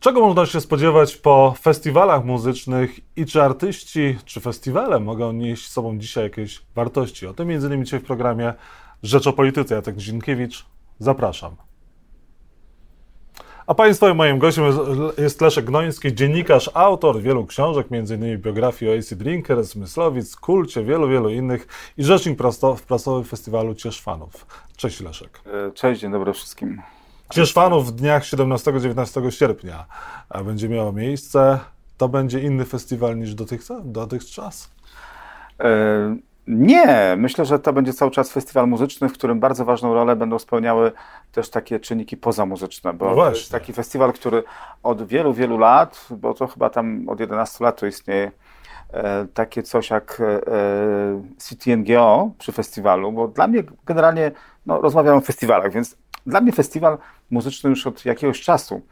Czego można się spodziewać po festiwalach muzycznych i czy artyści, czy festiwale mogą nieść z sobą dzisiaj jakieś wartości? O tym między innymi dzisiaj w programie Rzecz o Polityce. Jacek Dzienkiewicz, zapraszam. A Państwa moim gościem jest Leszek Gnoński, dziennikarz, autor wielu książek, m.in. biografii o AC Drinkers, Myslowic, Kulcie, wielu, wielu innych i rzecznik prasowy festiwalu Ciesz Fanów. Cześć Leszek. E, cześć, dzień dobry wszystkim. Ciesz Fanów w dniach 17-19 sierpnia będzie miało miejsce. To będzie inny festiwal niż dotychczas? dotychczas? E nie, myślę, że to będzie cały czas festiwal muzyczny, w którym bardzo ważną rolę będą spełniały też takie czynniki pozamuzyczne, bo no to jest taki festiwal, który od wielu, wielu lat, bo to chyba tam od 11 lat to istnieje, e, takie coś jak e, CTNGO przy festiwalu, bo dla mnie generalnie, no, rozmawiam o festiwalach, więc dla mnie festiwal muzyczny już od jakiegoś czasu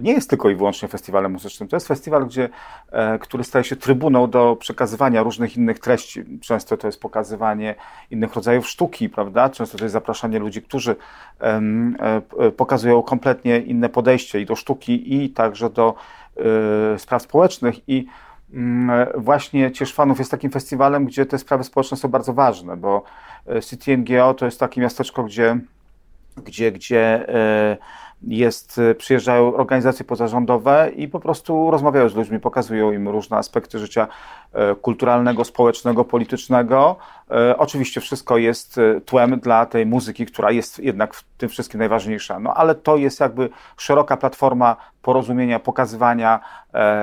nie jest tylko i wyłącznie festiwalem muzycznym. To jest festiwal, gdzie, e, który staje się trybuną do przekazywania różnych innych treści. Często to jest pokazywanie innych rodzajów sztuki, prawda? Często to jest zapraszanie ludzi, którzy e, pokazują kompletnie inne podejście i do sztuki, i także do e, spraw społecznych. I mm, właśnie Cieszfanów jest takim festiwalem, gdzie te sprawy społeczne są bardzo ważne, bo CTNGO to jest takie miasteczko, gdzie, gdzie, gdzie jest, y, przyjeżdżają organizacje pozarządowe i po prostu rozmawiają z ludźmi, pokazują im różne aspekty życia e, kulturalnego, społecznego, politycznego. E, oczywiście wszystko jest e, tłem dla tej muzyki, która jest jednak w tym wszystkim najważniejsza. No ale to jest jakby szeroka platforma porozumienia, pokazywania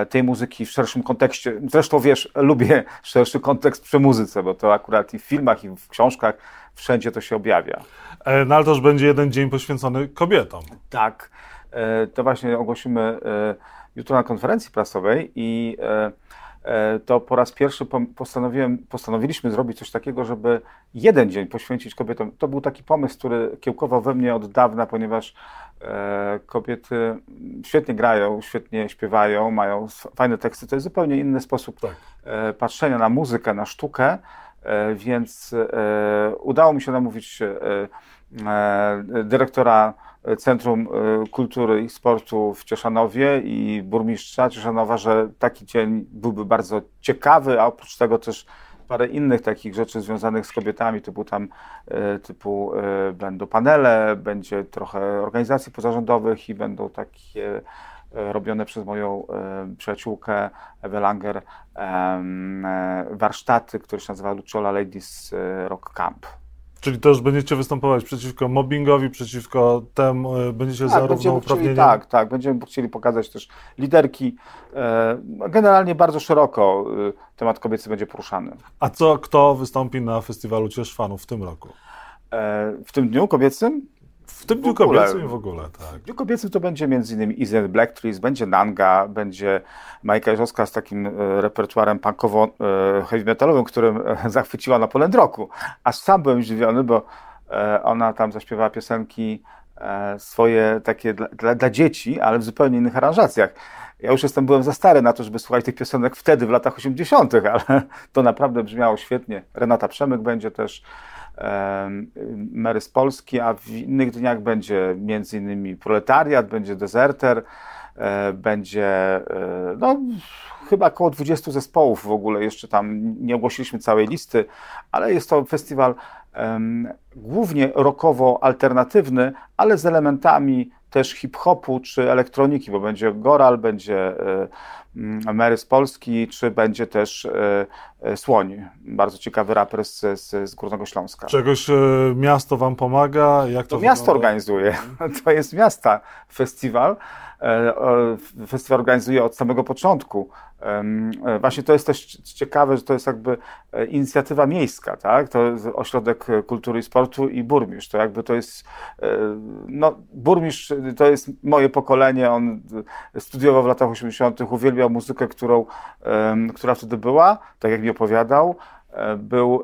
tej muzyki w szerszym kontekście. Zresztą wiesz, lubię szerszy kontekst przy muzyce, bo to akurat i w filmach, i w książkach wszędzie to się objawia. E, no ale też będzie jeden dzień poświęcony kobietom. Tak. E, to właśnie ogłosimy e, jutro na konferencji prasowej i to po raz pierwszy postanowiłem, postanowiliśmy zrobić coś takiego, żeby jeden dzień poświęcić kobietom. To był taki pomysł, który kiełkował we mnie od dawna, ponieważ kobiety świetnie grają, świetnie śpiewają, mają fajne teksty. To jest zupełnie inny sposób tak. patrzenia na muzykę, na sztukę. E, więc e, udało mi się namówić e, dyrektora Centrum Kultury i Sportu w Cieszanowie i burmistrza Cieszanowa, że taki dzień byłby bardzo ciekawy, a oprócz tego też parę innych takich rzeczy związanych z kobietami, typu tam typu będą panele, będzie trochę organizacji pozarządowych i będą takie robione przez moją e, przyjaciółkę Ewę Langer e, warsztaty, które się nazywa Lucciola Ladies Rock Camp. Czyli też będziecie występować przeciwko mobbingowi, przeciwko temu, będziecie tak, zarówno uprawnieni... Tak, tak, będziemy chcieli pokazać też liderki. Generalnie bardzo szeroko temat kobiecy będzie poruszany. A co, kto wystąpi na festiwalu Ciesz Fanów w tym roku? W tym dniu kobiecym? W tym dniu kobiecym w ogóle, tak. W dniu kobiecym to będzie m.in. Easy Black Trees, będzie Nanga, będzie Majka Jerzowska z takim e, repertuarem punkowo-heavy e, metalowym, którym e, zachwyciła na Poland Roku. Aż sam byłem zdziwiony, bo ona tam zaśpiewała piosenki swoje takie dla, dla, dla dzieci, ale w zupełnie innych aranżacjach. Ja już jestem, byłem za stary na to, żeby słuchać tych piosenek wtedy, w latach 80., ale to naprawdę brzmiało świetnie. Renata Przemyk będzie też. Mary z Polski, a w innych dniach będzie między innymi proletariat, będzie deserter, e, będzie e, no, chyba około 20 zespołów w ogóle, jeszcze tam nie ogłosiliśmy całej listy, ale jest to festiwal um, głównie rockowo-alternatywny, ale z elementami też hip-hopu czy elektroniki, bo będzie Goral, będzie Mm, Mary z Polski, czy będzie też e, Słoń, bardzo ciekawy raper z, z, z Górnego Śląska. Czegoś e, miasto wam pomaga? Jak to, to miasto organizuje, to jest miasta festiwal. Festiwal organizuje od samego początku. Właśnie to jest też ciekawe, że to jest jakby inicjatywa miejska, tak? To jest Ośrodek Kultury i Sportu i burmistrz. To jakby to jest, no burmistrz to jest moje pokolenie, on studiował w latach 80., uwielbiał muzykę, którą, która wtedy była, tak jak mi opowiadał. E, był,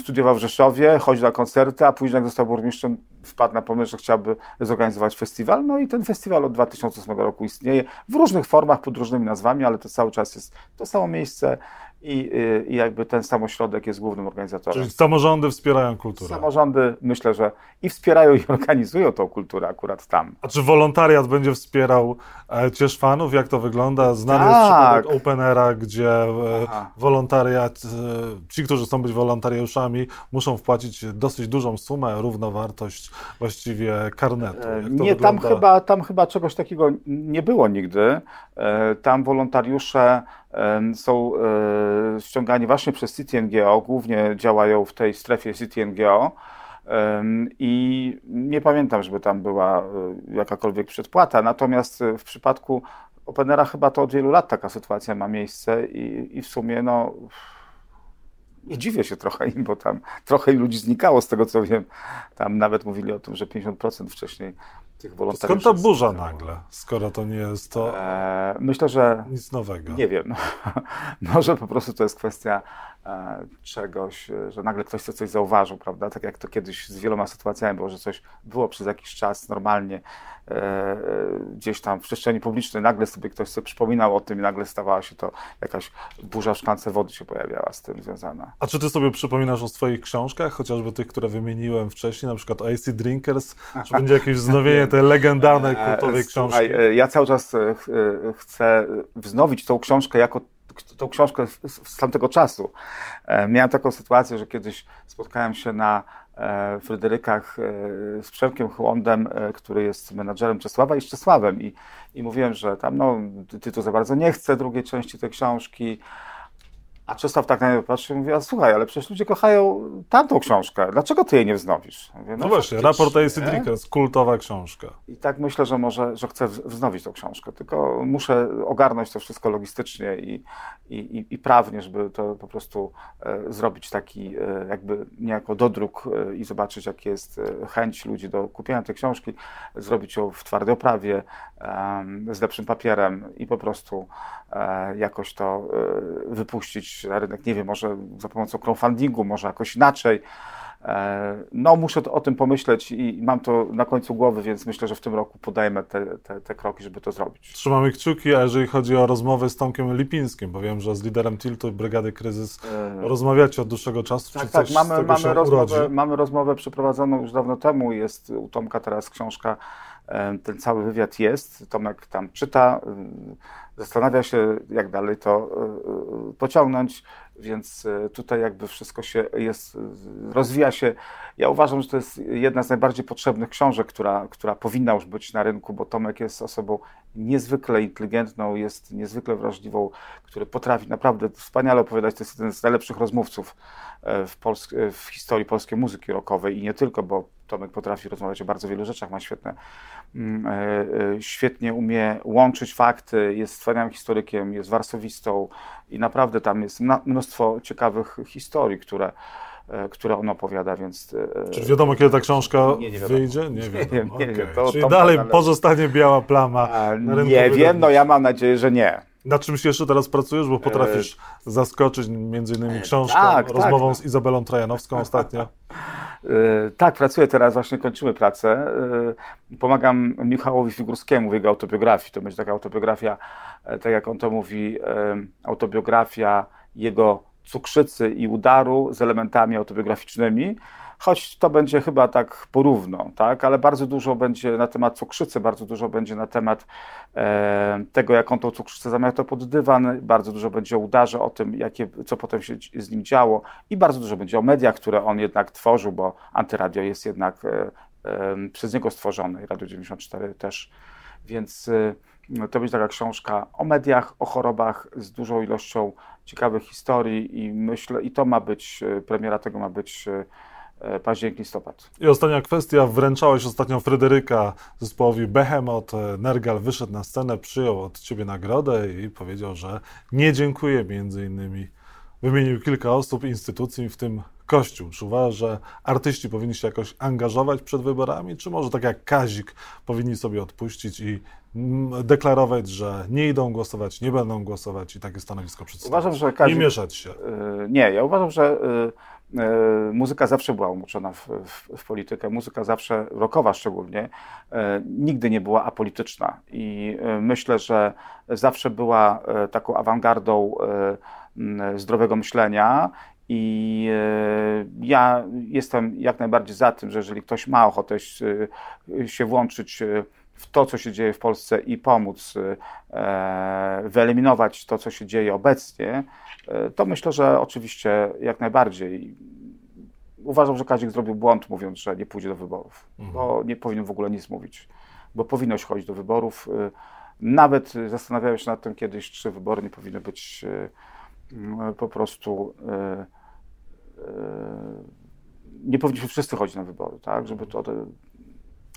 studiował w Rzeszowie, chodził na koncerty, a później jak został burmistrzem, wpadł na pomysł, że chciałby zorganizować festiwal. No i ten festiwal od 2008 roku istnieje w różnych formach, pod różnymi nazwami, ale to cały czas jest to samo miejsce i, i jakby ten samośrodek jest głównym organizatorem. Czyli samorządy wspierają kulturę. Samorządy myślę, że i wspierają i organizują tą kulturę akurat tam. A czy wolontariat będzie wspierał e, Cieszfanów? Jak to wygląda? Znany tak. jest przypadek Openera, gdzie e, wolontariat, e, ci, którzy chcą być wolontariuszami, muszą wpłacić dosyć dużą sumę, równowartość właściwie karnetu. nie, tam chyba, tam chyba czegoś takiego nie było nigdy. Tam wolontariusze są e, ściągani właśnie przez CityNGO, głównie działają w tej strefie CityNGO. I nie pamiętam, żeby tam była e, jakakolwiek przedpłata. Natomiast w przypadku Openera chyba to od wielu lat taka sytuacja ma miejsce i, i w sumie no, dziwię się trochę im, bo tam trochę ludzi znikało z tego co wiem. Tam nawet mówili o tym, że 50% wcześniej tych wolontariuszy. Skąd ta burza nagle, skoro to nie jest to e, Myślę, że nic nowego. Nie wiem. Może po prostu to jest kwestia e, czegoś, że nagle ktoś coś zauważył, prawda? Tak jak to kiedyś z wieloma sytuacjami było, że coś było przez jakiś czas normalnie e, e gdzieś tam w przestrzeni publicznej, nagle sobie ktoś sobie przypominał o tym i nagle stawała się to jakaś burza w szklance wody się pojawiała z tym związana. A czy ty sobie przypominasz o swoich książkach, chociażby tych, które wymieniłem wcześniej, na przykład AC Drinkers, czy będzie jakieś wznowienie te legendarnej e, kultowej książki. Słuchaj, ja cały czas e, e, chcę wznowić tą książkę jako tą książkę z tamtego czasu. Miałem taką sytuację, że kiedyś spotkałem się na Fryderykach z Przemkiem Chłondem, który jest menadżerem Czesława i z Czesławem i, i mówiłem, że tam no, tytuł za bardzo nie chcę drugiej części tej książki, a Czesław tak na mnie patrzy i mówi, a słuchaj, ale przecież ludzie kochają tamtą książkę, dlaczego ty jej nie wznowisz? Mówię, no, no właśnie, raport A.C. Drinkers, kultowa książka. I tak myślę, że może, że chcę wznowić tą książkę, tylko muszę ogarnąć to wszystko logistycznie i, i, i prawnie, żeby to po prostu e, zrobić taki e, jakby niejako dodruk e, i zobaczyć, jak jest e, chęć ludzi do kupienia tej książki, zrobić ją w twardej oprawie, z lepszym papierem i po prostu e, jakoś to e, wypuścić na rynek. Nie wiem, może za pomocą crowdfundingu, może jakoś inaczej. E, no, muszę o tym pomyśleć i mam to na końcu głowy, więc myślę, że w tym roku podajemy te, te, te, kroki, żeby to zrobić. Trzymamy kciuki, a jeżeli chodzi o rozmowy z Tomkiem Lipińskim, bo wiem, że z liderem Tiltu Brygady Kryzys rozmawiacie od dłuższego czasu. Tak, tak, mamy, mamy, rozmowę, mamy rozmowę przeprowadzoną już dawno temu. Jest u Tomka teraz książka ten cały wywiad jest. Tomek tam czyta, zastanawia się, jak dalej to y, y, pociągnąć, więc tutaj jakby wszystko się jest, rozwija się. Ja uważam, że to jest jedna z najbardziej potrzebnych książek, która, która powinna już być na rynku, bo Tomek jest osobą niezwykle inteligentną, jest niezwykle wrażliwą, który potrafi naprawdę wspaniale opowiadać. To jest jeden z najlepszych rozmówców e, w, Pols- w historii polskiej muzyki rockowej i nie tylko, bo Tomek potrafi rozmawiać o bardzo wielu rzeczach, ma świetne, mm, e, e, świetnie umie łączyć fakty, jest wspaniałym historykiem, jest warsowistą i naprawdę tam jest mnóstwo ciekawych historii, które, e, które on opowiada, więc... Czy wiadomo, kiedy ta książka nie, nie wyjdzie? Nie, nie wiem, nie wiem. To, Czyli dalej ale... pozostanie biała plama na rynku Nie wiem, no ja mam nadzieję, że nie. Na czymś jeszcze teraz pracujesz, bo potrafisz zaskoczyć między innymi książką, tak, tak. rozmową tak. z Izabelą Trajanowską ostatnio. E, tak, pracuję teraz, właśnie kończymy pracę. E, pomagam Michałowi Figurskiemu w jego autobiografii. To będzie taka autobiografia, e, tak jak on to mówi, autobiografia jego cukrzycy i udaru z elementami autobiograficznymi choć to będzie chyba tak porówno, tak? ale bardzo dużo będzie na temat cukrzycy, bardzo dużo będzie na temat e, tego, jak on tą cukrzycę zamiatał pod dywan, bardzo dużo będzie o udarze, o tym, jakie, co potem się z nim działo i bardzo dużo będzie o mediach, które on jednak tworzył, bo antyradio jest jednak e, e, przez niego stworzone i Radio 94 też, więc e, to będzie taka książka o mediach, o chorobach z dużą ilością ciekawych historii i myślę, i to ma być, e, premiera tego ma być e, E, październik, listopad. I ostatnia kwestia, wręczałeś ostatnio Fryderyka zespołowi Behemoth. Nergal wyszedł na scenę, przyjął od ciebie nagrodę i powiedział, że nie dziękuję między innymi. Wymienił kilka osób, instytucji, w tym Kościół. Czy uważasz, że artyści powinni się jakoś angażować przed wyborami, czy może tak jak Kazik powinni sobie odpuścić i mm, deklarować, że nie idą głosować, nie będą głosować i takie stanowisko przedstawić? Uważam, że Kazik... Nie mieszać się. Yy, nie, ja uważam, że... Yy muzyka zawsze była umoczona w, w, w, politykę, muzyka zawsze, rockowa szczególnie, nigdy nie była apolityczna i myślę, że zawsze była taką awangardą zdrowego myślenia i ja jestem jak najbardziej za tym, że jeżeli ktoś ma ochotę się włączyć w to, co się dzieje w Polsce i pomóc e, wyeliminować to, co się dzieje obecnie, e, to myślę, że oczywiście jak najbardziej. Uważam, że Kazik zrobił błąd, mówiąc, że nie pójdzie do wyborów, mhm. bo nie powinien w ogóle nic mówić, bo powinnoś chodzić do wyborów. E, nawet zastanawiałem się nad tym kiedyś, czy wybory nie powinny być po prostu nie powinniśmy wszyscy chodzić na wybory, tak, żeby to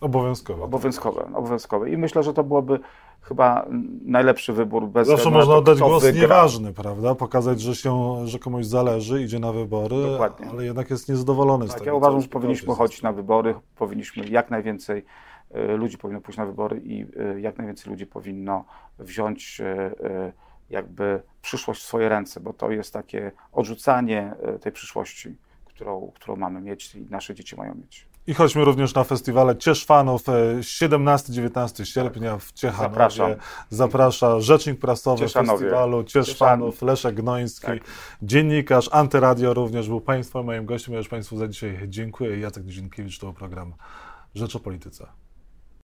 Obowiązkowe. Obowiązkowe, obowiązkowe. I myślę, że to byłoby chyba najlepszy wybór bez Zawsze można oddać głos wygra. nieważny, prawda? Pokazać, że, się, że komuś zależy, idzie na wybory, Dokładnie. ale jednak jest niezadowolony tak, z tego. Ja uważam, że powinniśmy chodzić na wybory, powinniśmy jak najwięcej e, ludzi powinno pójść na wybory i e, jak najwięcej ludzi powinno wziąć e, jakby przyszłość w swoje ręce, bo to jest takie odrzucanie tej przyszłości, którą, którą mamy mieć i nasze dzieci mają mieć. I chodźmy również na festiwale Ciesz Fanów 17-19 sierpnia w Ciechanowie. Zapraszam. Zaprasza rzecznik prasowy Cieszanowie. festiwalu Ciesz Cieszan... Fanów Leszek Gnoński, tak. dziennikarz, Antyradio również był Państwa moim gościem. Ja już Państwu za dzisiaj dziękuję. Jacek Dzienkiewicz, to program Rzecz o Polityce.